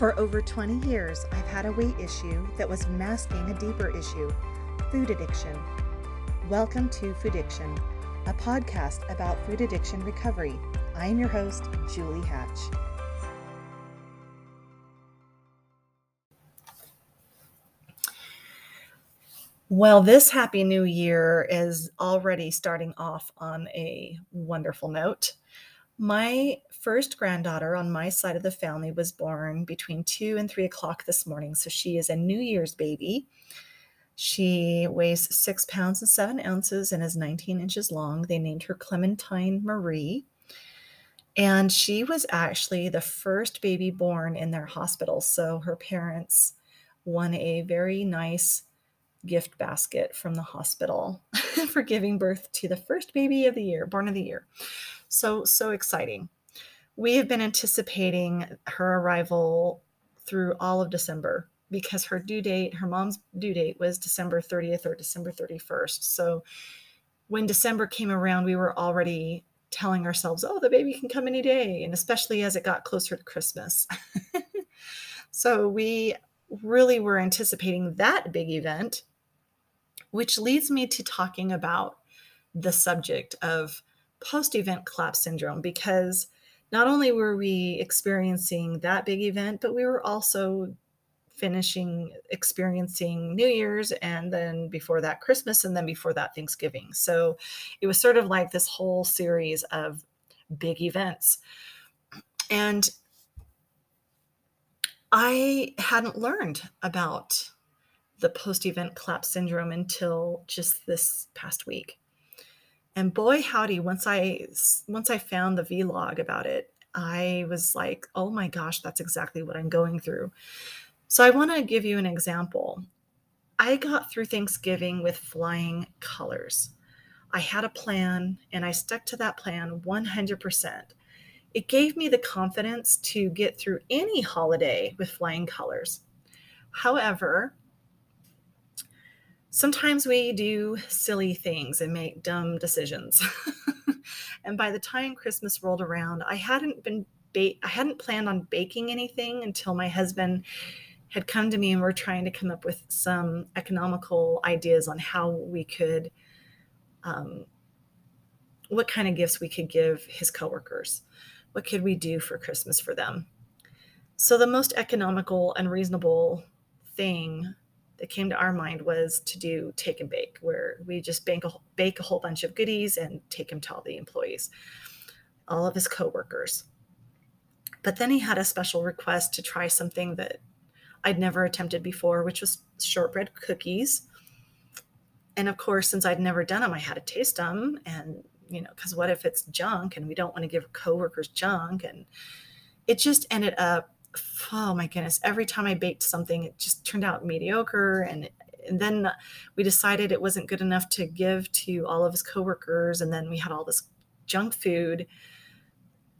For over 20 years, I've had a weight issue that was masking a deeper issue food addiction. Welcome to Foodiction, a podcast about food addiction recovery. I am your host, Julie Hatch. Well, this happy new year is already starting off on a wonderful note. My first granddaughter on my side of the family was born between two and three o'clock this morning. So she is a New Year's baby. She weighs six pounds and seven ounces and is 19 inches long. They named her Clementine Marie. And she was actually the first baby born in their hospital. So her parents won a very nice gift basket from the hospital for giving birth to the first baby of the year, born of the year. So, so exciting. We have been anticipating her arrival through all of December because her due date, her mom's due date was December 30th or December 31st. So when December came around, we were already telling ourselves, oh, the baby can come any day. And especially as it got closer to Christmas. so we really were anticipating that big event which leads me to talking about the subject of post event collapse syndrome because not only were we experiencing that big event, but we were also finishing experiencing New Year's and then before that Christmas and then before that Thanksgiving. So it was sort of like this whole series of big events. And I hadn't learned about the post event collapse syndrome until just this past week. And boy howdy, once I once I found the vlog about it, I was like, "Oh my gosh, that's exactly what I'm going through." So I want to give you an example. I got through Thanksgiving with flying colors. I had a plan and I stuck to that plan 100%. It gave me the confidence to get through any holiday with flying colors. However, sometimes we do silly things and make dumb decisions. and by the time Christmas rolled around, I hadn't been ba- I hadn't planned on baking anything until my husband had come to me and we're trying to come up with some economical ideas on how we could um, what kind of gifts we could give his coworkers. What could we do for Christmas for them? So the most economical and reasonable thing that came to our mind was to do take and bake, where we just bake a, bake a whole bunch of goodies and take them to all the employees, all of his coworkers. But then he had a special request to try something that I'd never attempted before, which was shortbread cookies. And of course, since I'd never done them, I had to taste them. And, you know, because what if it's junk and we don't want to give coworkers junk? And it just ended up oh my goodness, every time I baked something, it just turned out mediocre. And, and then we decided it wasn't good enough to give to all of his coworkers. And then we had all this junk food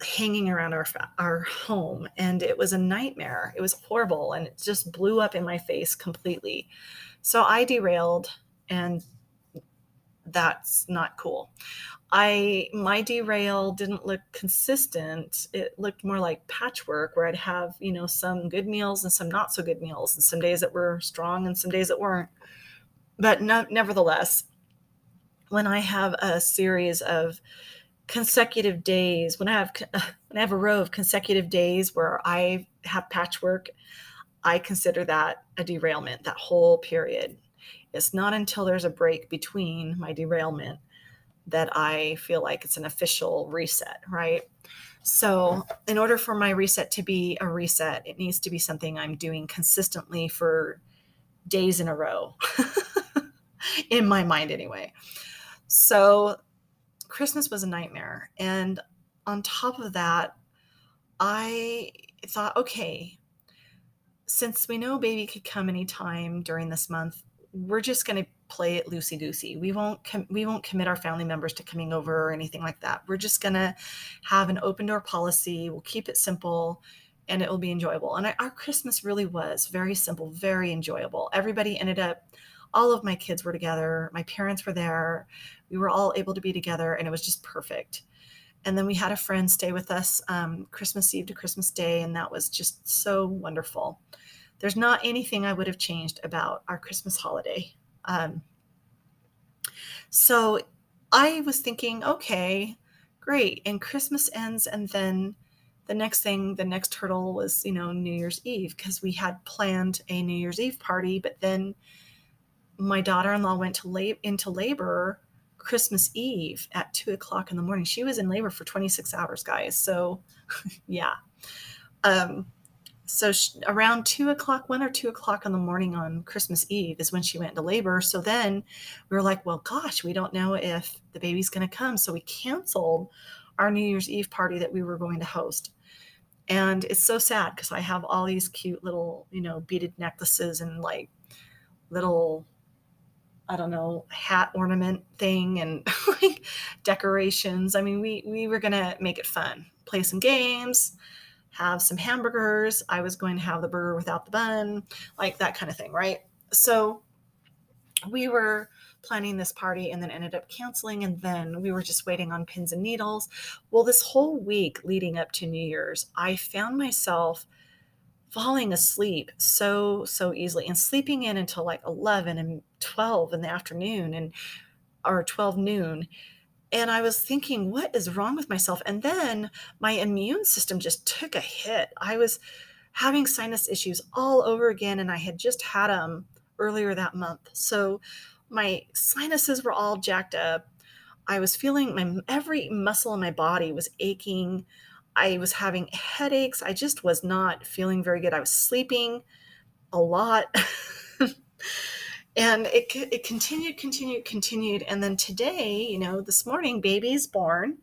hanging around our our home and it was a nightmare it was horrible and it just blew up in my face completely so i derailed and that's not cool. I my derail didn't look consistent. It looked more like patchwork where I'd have, you know, some good meals and some not so good meals and some days that were strong and some days that weren't. But no, nevertheless, when I have a series of consecutive days, when I have when I have a row of consecutive days where I have patchwork, I consider that a derailment, that whole period. It's not until there's a break between my derailment that I feel like it's an official reset, right? So, in order for my reset to be a reset, it needs to be something I'm doing consistently for days in a row, in my mind, anyway. So, Christmas was a nightmare. And on top of that, I thought, okay, since we know baby could come anytime during this month, we're just going to play it loosey goosey. We won't com- we won't commit our family members to coming over or anything like that. We're just going to have an open door policy. We'll keep it simple and it will be enjoyable. And our Christmas really was very simple, very enjoyable. Everybody ended up all of my kids were together. My parents were there. We were all able to be together and it was just perfect. and then we had a friend stay with us um, Christmas Eve to Christmas Day, and that was just so wonderful. There's not anything I would have changed about our Christmas holiday. Um, so I was thinking, okay, great. And Christmas ends, and then the next thing, the next hurdle was, you know, New Year's Eve because we had planned a New Year's Eve party, but then my daughter-in-law went to lab- into labor Christmas Eve at two o'clock in the morning. She was in labor for 26 hours, guys. So, yeah. Um, so she, around two o'clock, one or two o'clock in the morning on Christmas Eve is when she went into labor. So then we were like, well, gosh, we don't know if the baby's going to come. So we canceled our New Year's Eve party that we were going to host. And it's so sad because I have all these cute little, you know, beaded necklaces and like little I don't know, hat ornament thing and like decorations. I mean, we we were gonna make it fun, play some games, have some hamburgers. I was going to have the burger without the bun, like that kind of thing, right? So we were planning this party and then ended up canceling and then we were just waiting on pins and needles. Well, this whole week leading up to New Year's, I found myself falling asleep so so easily and sleeping in until like 11 and 12 in the afternoon and or 12 noon and i was thinking what is wrong with myself and then my immune system just took a hit i was having sinus issues all over again and i had just had them earlier that month so my sinuses were all jacked up i was feeling my every muscle in my body was aching I was having headaches. I just was not feeling very good. I was sleeping a lot. and it, it continued, continued, continued. And then today, you know, this morning, baby's born.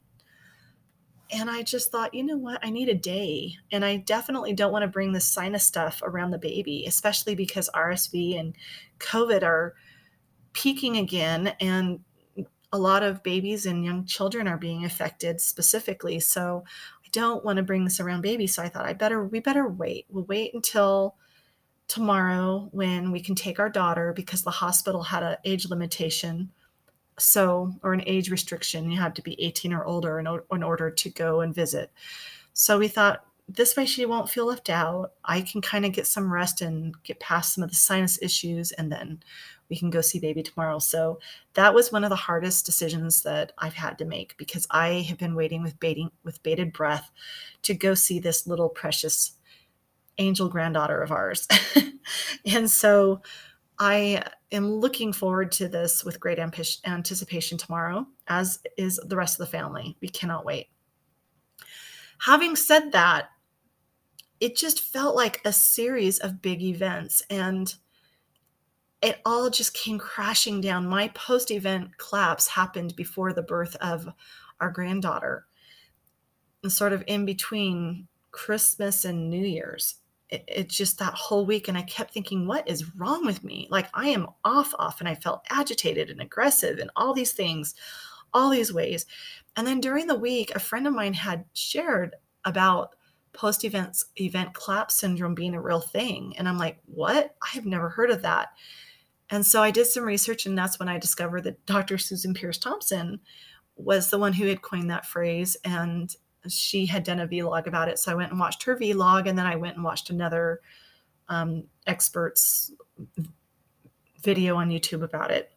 And I just thought, you know what? I need a day. And I definitely don't want to bring the sinus stuff around the baby, especially because RSV and COVID are peaking again. And a lot of babies and young children are being affected specifically. So I don't want to bring this around baby. So I thought I better, we better wait. We'll wait until tomorrow when we can take our daughter because the hospital had an age limitation. So, or an age restriction. You have to be 18 or older in, in order to go and visit. So we thought this way she won't feel left out. I can kind of get some rest and get past some of the sinus issues and then we can go see baby tomorrow. So that was one of the hardest decisions that I've had to make because I have been waiting with baiting with bated breath to go see this little precious angel granddaughter of ours. and so I am looking forward to this with great anticipation tomorrow, as is the rest of the family. We cannot wait. Having said that, it just felt like a series of big events. And it all just came crashing down. My post event collapse happened before the birth of our granddaughter, and sort of in between Christmas and New Year's. It, just that whole week. And I kept thinking, what is wrong with me? Like I am off, off. And I felt agitated and aggressive and all these things, all these ways. And then during the week, a friend of mine had shared about post events event collapse syndrome being a real thing. And I'm like, what? I have never heard of that. And so I did some research, and that's when I discovered that Dr. Susan Peirce Thompson was the one who had coined that phrase. And she had done a vlog about it. So I went and watched her vlog, and then I went and watched another um, expert's video on YouTube about it,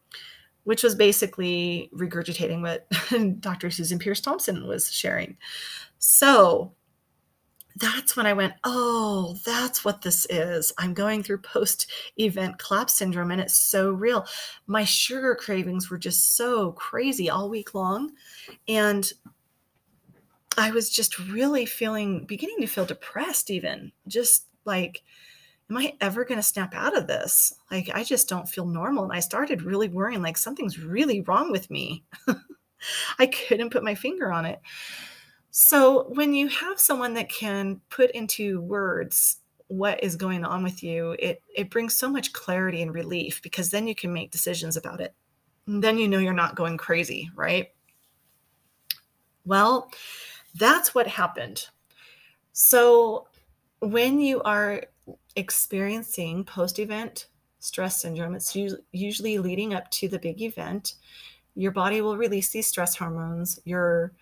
which was basically regurgitating what Dr. Susan Peirce Thompson was sharing. So that's when I went, oh, that's what this is. I'm going through post event collapse syndrome and it's so real. My sugar cravings were just so crazy all week long. And I was just really feeling, beginning to feel depressed, even just like, am I ever going to snap out of this? Like, I just don't feel normal. And I started really worrying, like, something's really wrong with me. I couldn't put my finger on it. So, when you have someone that can put into words what is going on with you, it it brings so much clarity and relief because then you can make decisions about it. And then you know you're not going crazy, right? Well, that's what happened. So, when you are experiencing post event stress syndrome, it's usually leading up to the big event. Your body will release these stress hormones. Your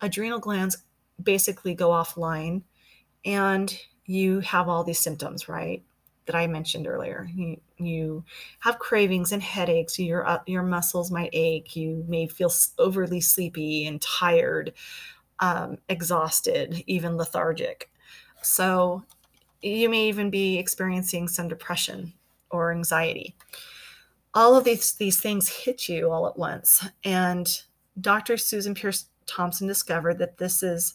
adrenal glands basically go offline and you have all these symptoms, right? That I mentioned earlier. You, you have cravings and headaches. Your your muscles might ache. You may feel overly sleepy and tired, um, exhausted, even lethargic. So you may even be experiencing some depression or anxiety. All of these these things hit you all at once, and Dr. Susan Peirce Thompson discovered that this is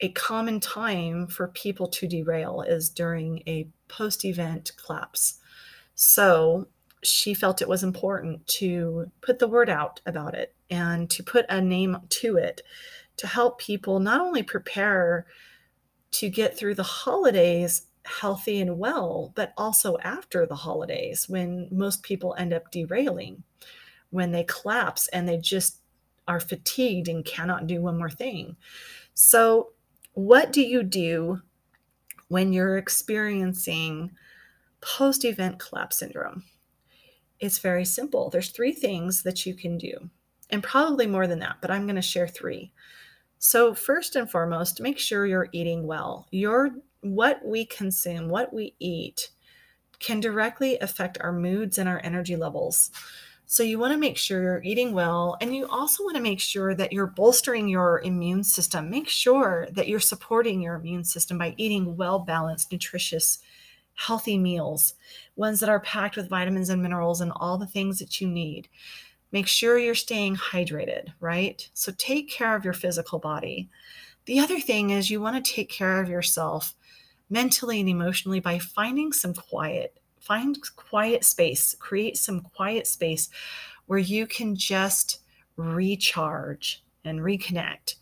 a common time for people to derail is during a post event collapse. So she felt it was important to put the word out about it and to put a name to it to help people not only prepare to get through the holidays healthy and well, but also after the holidays when most people end up derailing, when they collapse and they just are fatigued and cannot do one more thing. So, what do you do when you're experiencing post event collapse syndrome? It's very simple. There's three things that you can do, and probably more than that, but I'm going to share three. So, first and foremost, make sure you're eating well. Your what we consume, what we eat can directly affect our moods and our energy levels. So you want to make sure you're eating well, and you also want to make sure that you're bolstering your immune system. Make sure that you're supporting your immune system by eating well balanced, nutritious, healthy meals, ones that are packed with vitamins and minerals and all the things that you need. Make sure you're staying hydrated, right? So take care of your physical body. The other thing is you want to take care of yourself mentally and emotionally by finding some quiet find quiet space, create some quiet space where you can just recharge and reconnect.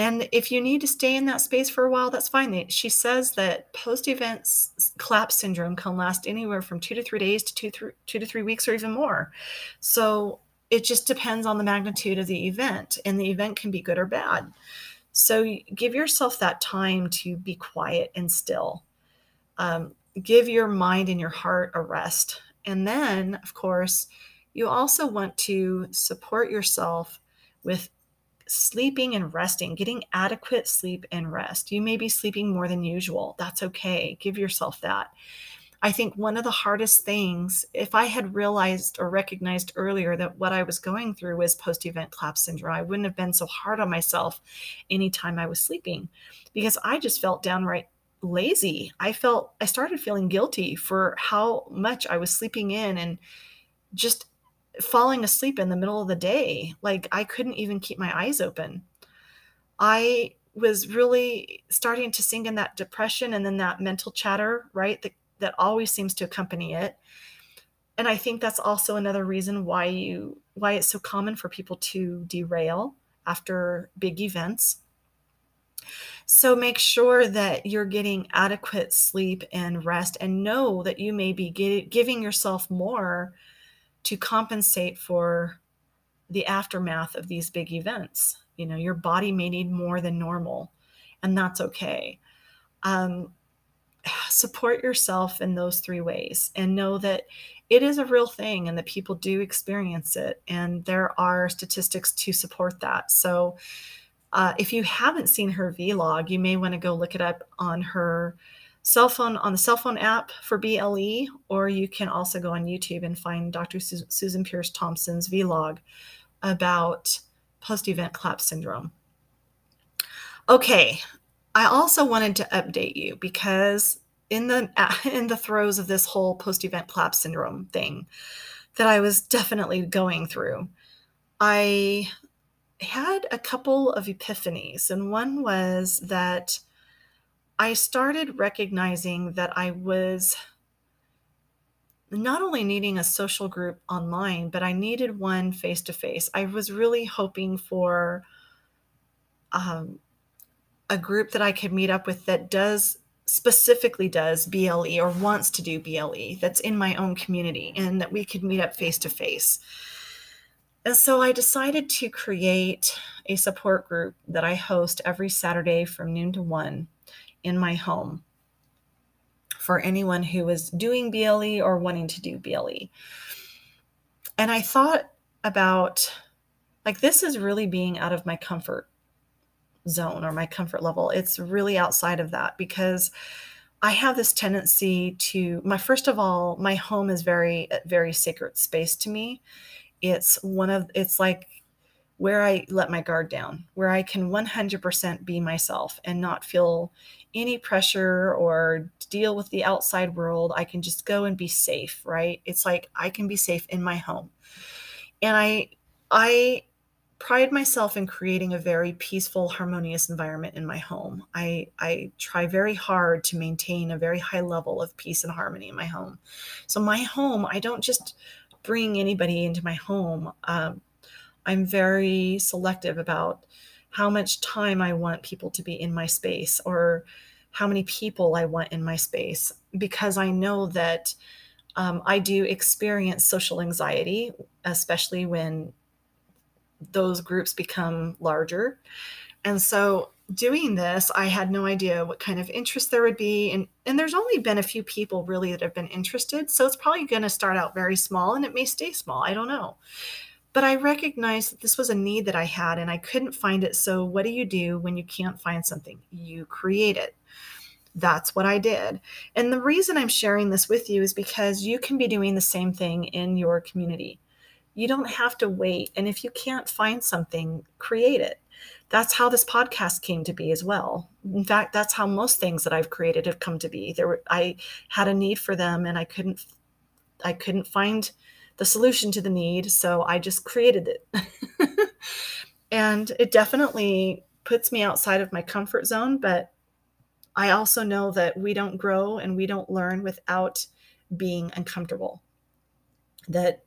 And if you need to stay in that space for a while, that's fine. She says that post event collapse syndrome can last anywhere from two to three days to two, to three weeks or even more. So it just depends on the magnitude of the event, and the event can be good or bad. So give yourself that time to be quiet and still. Um, give your mind and your heart a rest. And then, of course, you also want to support yourself with sleeping and resting, getting adequate sleep and rest. You may be sleeping more than usual. That's okay. Give yourself that. I think one of the hardest things, if I had realized or recognized earlier that what I was going through was post event collapse syndrome, I wouldn't have been so hard on myself anytime I was sleeping because I just felt downright lazy. I felt I started feeling guilty for how much I was sleeping in and just falling asleep in the middle of the day. Like I couldn't even keep my eyes open. I was really starting to sink in that depression and then that mental chatter, right? That that always seems to accompany it. And I think that's also another reason why you why it's so common for people to derail after big events so make sure that you're getting adequate sleep and rest and know that you may be giving yourself more to compensate for the aftermath of these big events. You know, your body may need more than normal, and that's okay. Um, support yourself in those three ways and know that it is a real thing and that people do experience it, and there are statistics to support that. So, uh, if you haven't seen her vlog, you may want to go look it up on her cell phone on the cell phone app for BLE, or you can also go on YouTube and find Dr. Su- Susan Peirce Thompson's vlog about post-event collapse syndrome. Okay, I also wanted to update you because in the in the throes of this whole post-event collapse syndrome thing that I was definitely going through, I had a couple of epiphanies, and one was that I started recognizing that I was not only needing a social group online, but I needed one face to face. I was really hoping for um, a group that I could meet up with that does specifically does BLE or wants to do BLE that's in my own community and that we could meet up face to face. And so I decided to create a support group that I host every Saturday from noon to one in my home for anyone who is doing BLE or wanting to do BLE. And I thought about like this is really being out of my comfort zone or my comfort level. It's really outside of that because I have this tendency to my first of all, my home is very very sacred space to me. It's one of it's like where I let my guard down, where I can 100% be myself and not feel any pressure or deal with the outside world. I can just go and be safe, right? It's like I can be safe in my home. And I I pride myself in creating a very peaceful, harmonious environment in my home. I, I try very hard to maintain a very high level of peace and harmony in my home. So, my home, I don't just bring anybody into my home. Um, I'm very selective about how much time I want people to be in my space or how many people I want in my space because I know that um, I do experience social anxiety, especially when those groups become larger. And so doing this, I had no idea what kind of interest there would be. And, and there's only been a few people really that have been interested. So it's probably going to start out very small and it may stay small. I don't know. But I recognized that this was a need that I had and I couldn't find it. So, what do you do when you can't find something? You create it. That's what I did. And the reason I'm sharing this with you is because you can be doing the same thing in your community. You don't have to wait. And if you can't find something, create it. That's how this podcast came to be as well. In fact, that's how most things that I've created have come to be. There were I had a need for them and I couldn't I couldn't find the solution to the need, so I just created it. and it definitely puts me outside of my comfort zone, but I also know that we don't grow and we don't learn without being uncomfortable. That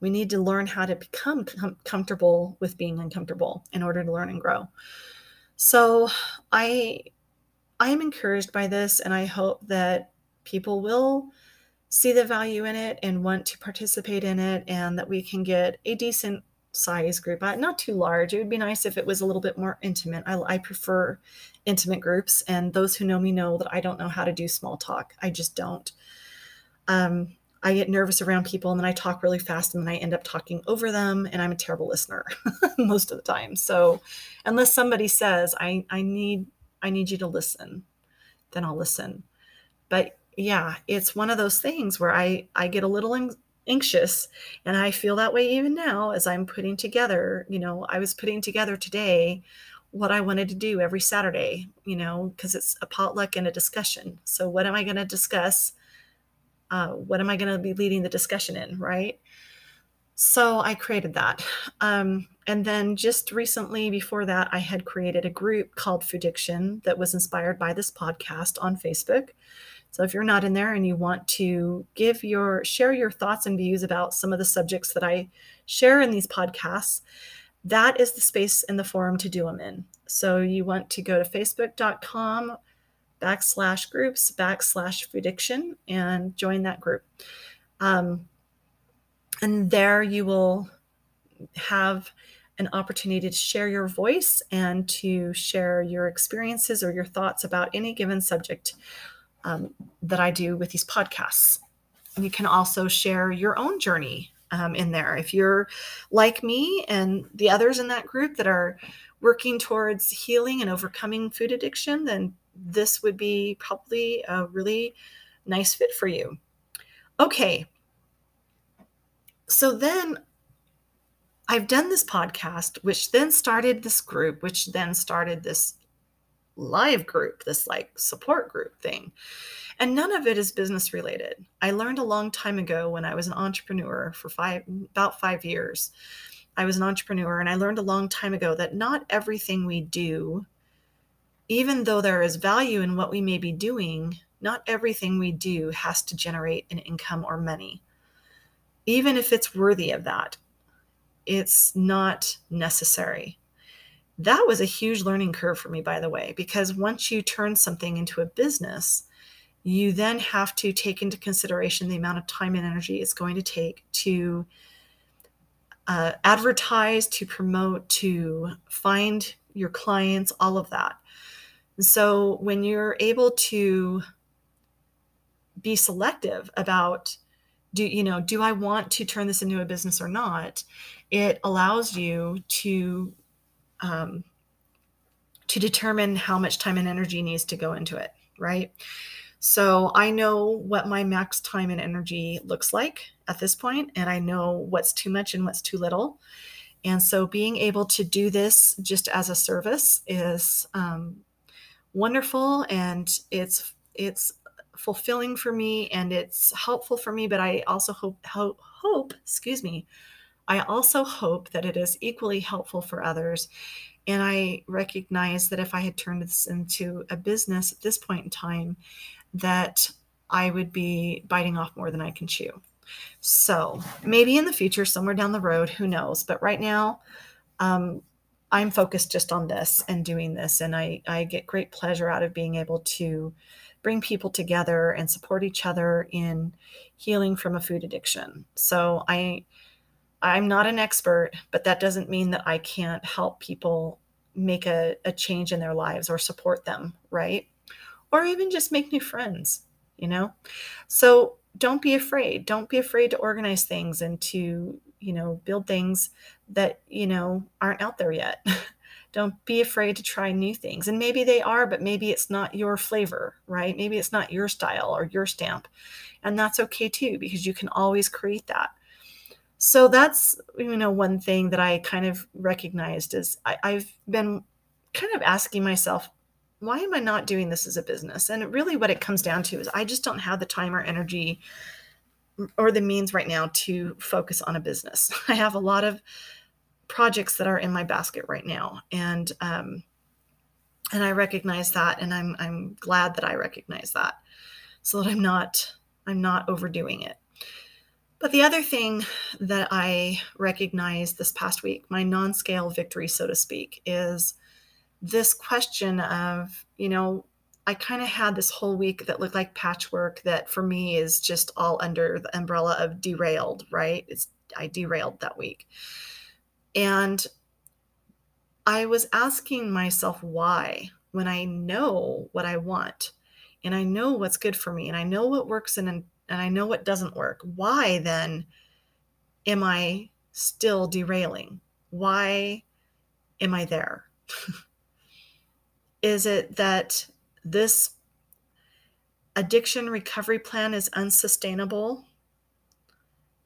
we need to learn how to become com- comfortable with being uncomfortable in order to learn and grow. So I I am encouraged by this and I hope that people will see the value in it and want to participate in it and that we can get a decent size group. Not too large. It would be nice if it was a little bit more intimate. I, I prefer intimate groups and those who know me know that i don't know how to do small talk. I just don't. Um, I get nervous around people and then I talk really fast and then I end up talking over them and I'm a terrible listener most of the time. So unless somebody says I I need I need you to listen, then I'll listen. But yeah, it's one of those things where I I get a little anxious and I feel that way even now as I'm putting together, you know, I was putting together today what I wanted to do every Saturday, you know, because it's a potluck and a discussion. So what am I going to discuss? uh, what am I going to be leading the discussion in, right? So I created that. Um, and then just recently, before that, I had created a group called Foodiction that was inspired by this podcast on Facebook. So if you're not in there and you want to give your share your thoughts and views about some of the subjects that I share in these podcasts, that is the space in the forum to do them in. So you want to go to facebook.com backslash groups backslash foodiction and join that group. Um, and there you will have an opportunity to share your voice and to share your experiences or your thoughts about any given subject um, that I do with these podcasts. You can also share your own journey um, in there. If you're like me and the others in that group that are working towards healing and overcoming food addiction, then this would be probably a really nice fit for you. Okay. So then I've done this podcast, which then started this group, which then started this live group, this like support group thing. And none of it is business related. I learned a long time ago when I was an entrepreneur for five about 5 years. I was an entrepreneur and I learned a long time ago that not everything we do even though there is value in what we may be doing, not everything we do has to generate an income or money. Even if it's worthy of that, it's not necessary. That was a huge learning curve for me, by the way, because once you turn something into a business, you then have to take into consideration the amount of time and energy it's going to take to uh, advertise, to promote, to find your clients, all of that. So when you're able to be selective about do you know do I want to turn this into a business or not it allows you to um, to determine how much time and energy needs to go into it, right? So I know what my max time and energy looks like at this point, and I know what's too much and what's too little. And so being able to do this just as a service is um, wonderful, and it's it's fulfilling for me and it's helpful for me. But I also hope hope, hope excuse me, I also hope that it is equally helpful for others and I recognize that if I had turned this into a business at this point in time, that I would be biting off more than I can chew. So maybe in the future, somewhere down the road, who knows? But right now, um, I'm focused just on this and doing this. And I, I get great pleasure out of being able to bring people together and support each other in healing from a food addiction. So I I'm not an expert, but that doesn't mean that I can't help people make a, a change in their lives or support them, right? Or even just make new friends, you know? So don't be afraid. Don't be afraid to organize things and to, you know, build things that, you know, aren't out there yet. don't be afraid to try new things. And maybe they are, but maybe it's not your flavor, right? Maybe it's not your style or your stamp. And that's okay too, because you can always create that so that's you know one thing that i kind of recognized is I, i've been kind of asking myself why am i not doing this as a business and really what it comes down to is i just don't have the time or energy or the means right now to focus on a business i have a lot of projects that are in my basket right now and um and i recognize that and i'm i'm glad that i recognize that so that i'm not i'm not overdoing it but the other thing that I recognized this past week, my non scale victory, so to speak, is this question of, you know, I kind of had this whole week that looked like patchwork that for me is just all under the umbrella of derailed, right? It's I derailed that week. And I was asking myself why when I know what I want and I know what's good for me and I know what works and, and I know what doesn't work, why then am I still derailing? Why am I there? is it that this addiction recovery plan is unsustainable?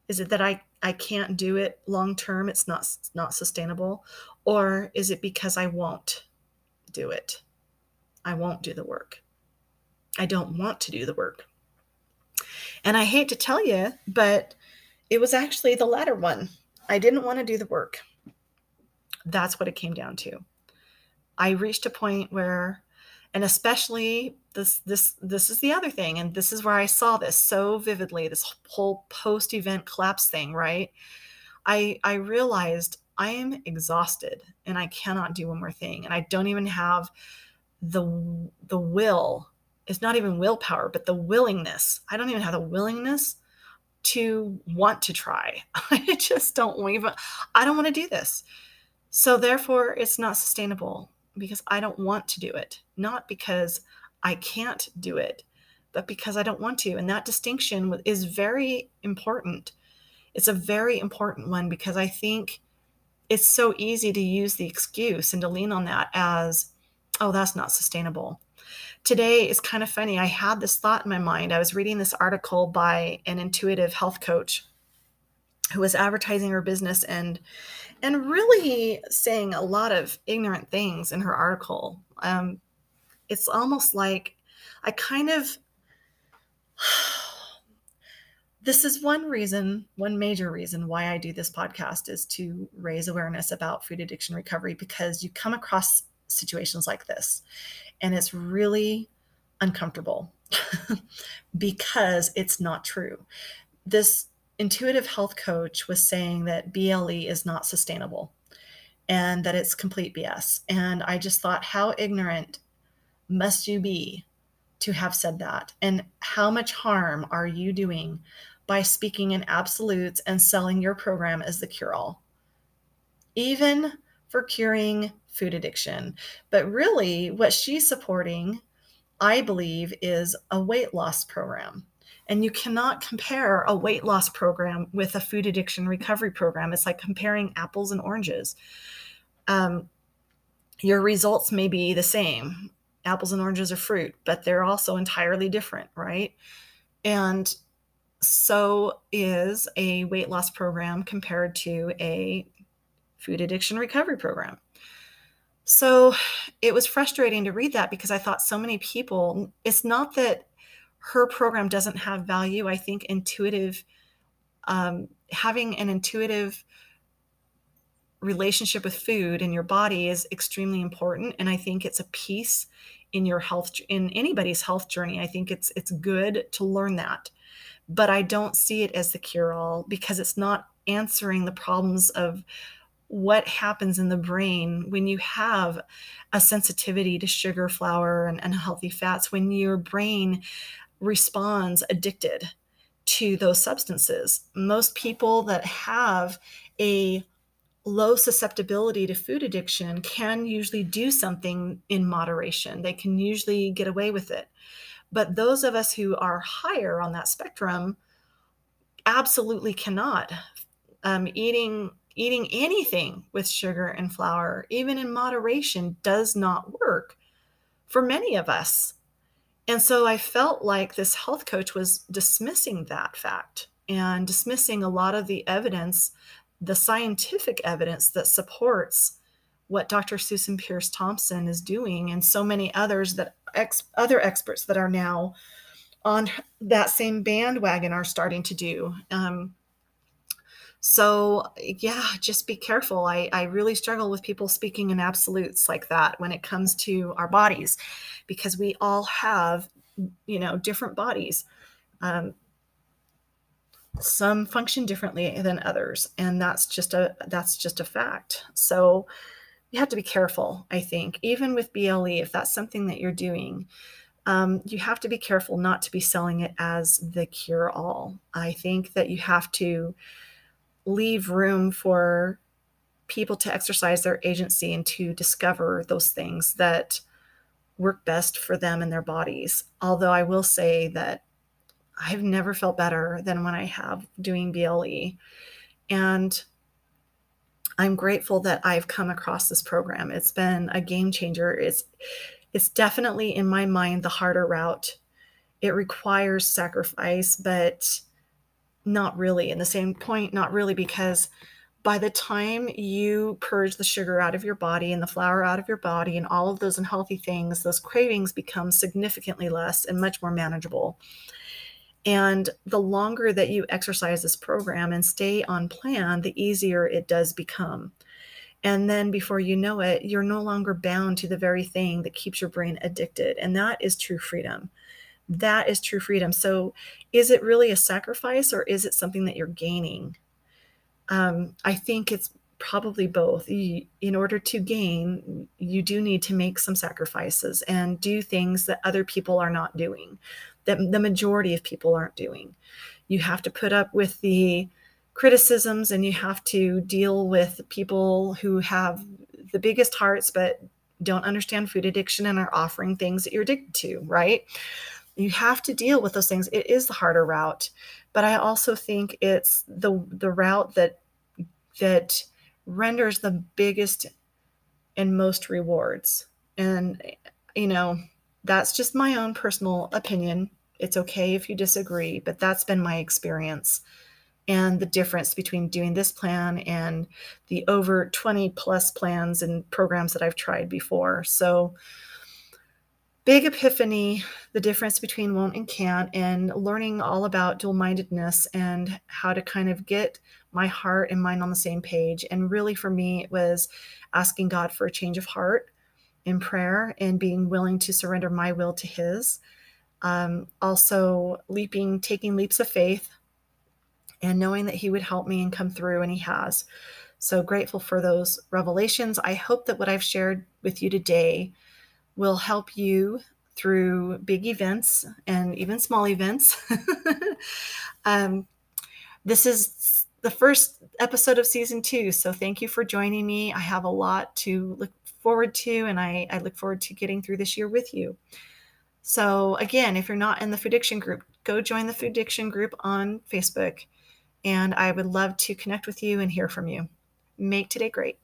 Is it that I, I can't do it long term? It's not, not sustainable? Or is it because I won't do it? I won't do the work. I don't want to do the work. And I hate to tell you, but it was actually the latter one. I didn't want to do the work. That's what it came down to. I reached a point where and especially this this this is the other thing and this is where I saw this so vividly this whole post event collapse thing, right? I I realized I am exhausted and I cannot do one more thing and I don't even have the the will it's not even willpower, but the willingness. I don't even have the willingness to want to try. I just don't even, I don't want to do this. So therefore, it's not sustainable because I don't want to do it, not because I can't do it, but because I don't want to. And that distinction is very important. It's a very important one because I think it's so easy to use the excuse and to lean on that as, oh, that's not sustainable today is kind of funny. I had this thought in my mind. I was reading this article by an intuitive health coach who was advertising her business and and really saying a lot of ignorant things in her article. Um, it's almost like I kind of this is one reason, one major reason why I do this podcast is to raise awareness about food addiction recovery because you come across situations like this and it's really uncomfortable because it's not true. This intuitive health coach was saying that BLE is not sustainable and that it's complete BS. And I just thought, how ignorant must you be to have said that? And how much harm are you doing by speaking in absolutes and selling your program as the cure all? Even for curing food addiction. But really, what she's supporting, I believe, is a weight loss program. And you cannot compare a weight loss program with a food addiction recovery program. It's like comparing apples and oranges. Um, your results may be the same. Apples and oranges are fruit, but they're also entirely different, right? And so is a weight loss program compared to a food addiction recovery program. So it was frustrating to read that because I thought so many people, it's not that her program doesn't have value. I think intuitive, um, having an intuitive relationship with food and your body is extremely important. And I think it's a piece in your health, in anybody's health journey. I think it's, it's good to learn that. But I don't see it as the cure all because it's not answering the problems of what happens in the brain when you have a sensitivity to sugar, flour, and unhealthy fats, when your brain responds addicted to those substances. Most people that have a low susceptibility to food addiction can usually do something in moderation. They can usually get away with it. But those of us who are higher on that spectrum absolutely cannot. Um, eating eating anything with sugar and flour, even in moderation, does not work for many of us. And so I felt like this health coach was dismissing that fact and dismissing a lot of the evidence, the scientific evidence that supports what Dr. Susan Peirce Thompson is doing, and so many others that ex- other experts that are now on that same bandwagon are starting to do. Um, so yeah just be careful I, I really struggle with people speaking in absolutes like that when it comes to our bodies because we all have you know different bodies um, some function differently than others and that's just a that's just a fact so you have to be careful i think even with ble if that's something that you're doing um, you have to be careful not to be selling it as the cure all i think that you have to leave room for people to exercise their agency and to discover those things that work best for them and their bodies. Although I will say that I've never felt better than when I have doing BLE. And I'm grateful that I've come across this program. It's been a game changer. It's it's definitely in my mind the harder route. It requires sacrifice, but not really. In the same point, not really, because by the time you purge the sugar out of your body and the flour out of your body and all of those unhealthy things, those cravings become significantly less and much more manageable. And the longer that you exercise this program and stay on plan, the easier it does become. And then before you know it, you're no longer bound to the very thing that keeps your brain addicted. And that is true freedom that is true freedom. So, is it really a sacrifice or is it something that you're gaining? Um, I think it's probably both. in order to gain, you do need to make some sacrifices and do things that other people are not doing, that the majority of people aren't doing. You have to put up with the criticisms and you have to deal with people who have the biggest hearts but don't understand food addiction and are offering things that you're addicted to, right? you have to deal with those things it is the harder route but i also think it's the the route that that renders the biggest and most rewards and you know that's just my own personal opinion it's okay if you disagree but that's been my experience. And the difference between doing this plan and the over 20 plus plans and programs that I've tried before. So big epiphany the difference between won't and can't and learning all about dual mindedness and how to kind of get my heart and mind on the same page. And really for me it was asking god for a change of heart in prayer and being willing to surrender my will to his um, also leaping taking leaps of faith and knowing that he would help me and come through and he has so grateful for those revelations i hope that what i've shared with you today will help you through big events and even small events. um, this is the first episode of season two. So thank you for joining me. I have a lot to look forward to, and I, I look forward to getting through this year with you. So, again, if you're not in the Food Addiction group, go join the Food Addiction group on Facebook. And I would love to connect with you and hear from you. Make today great.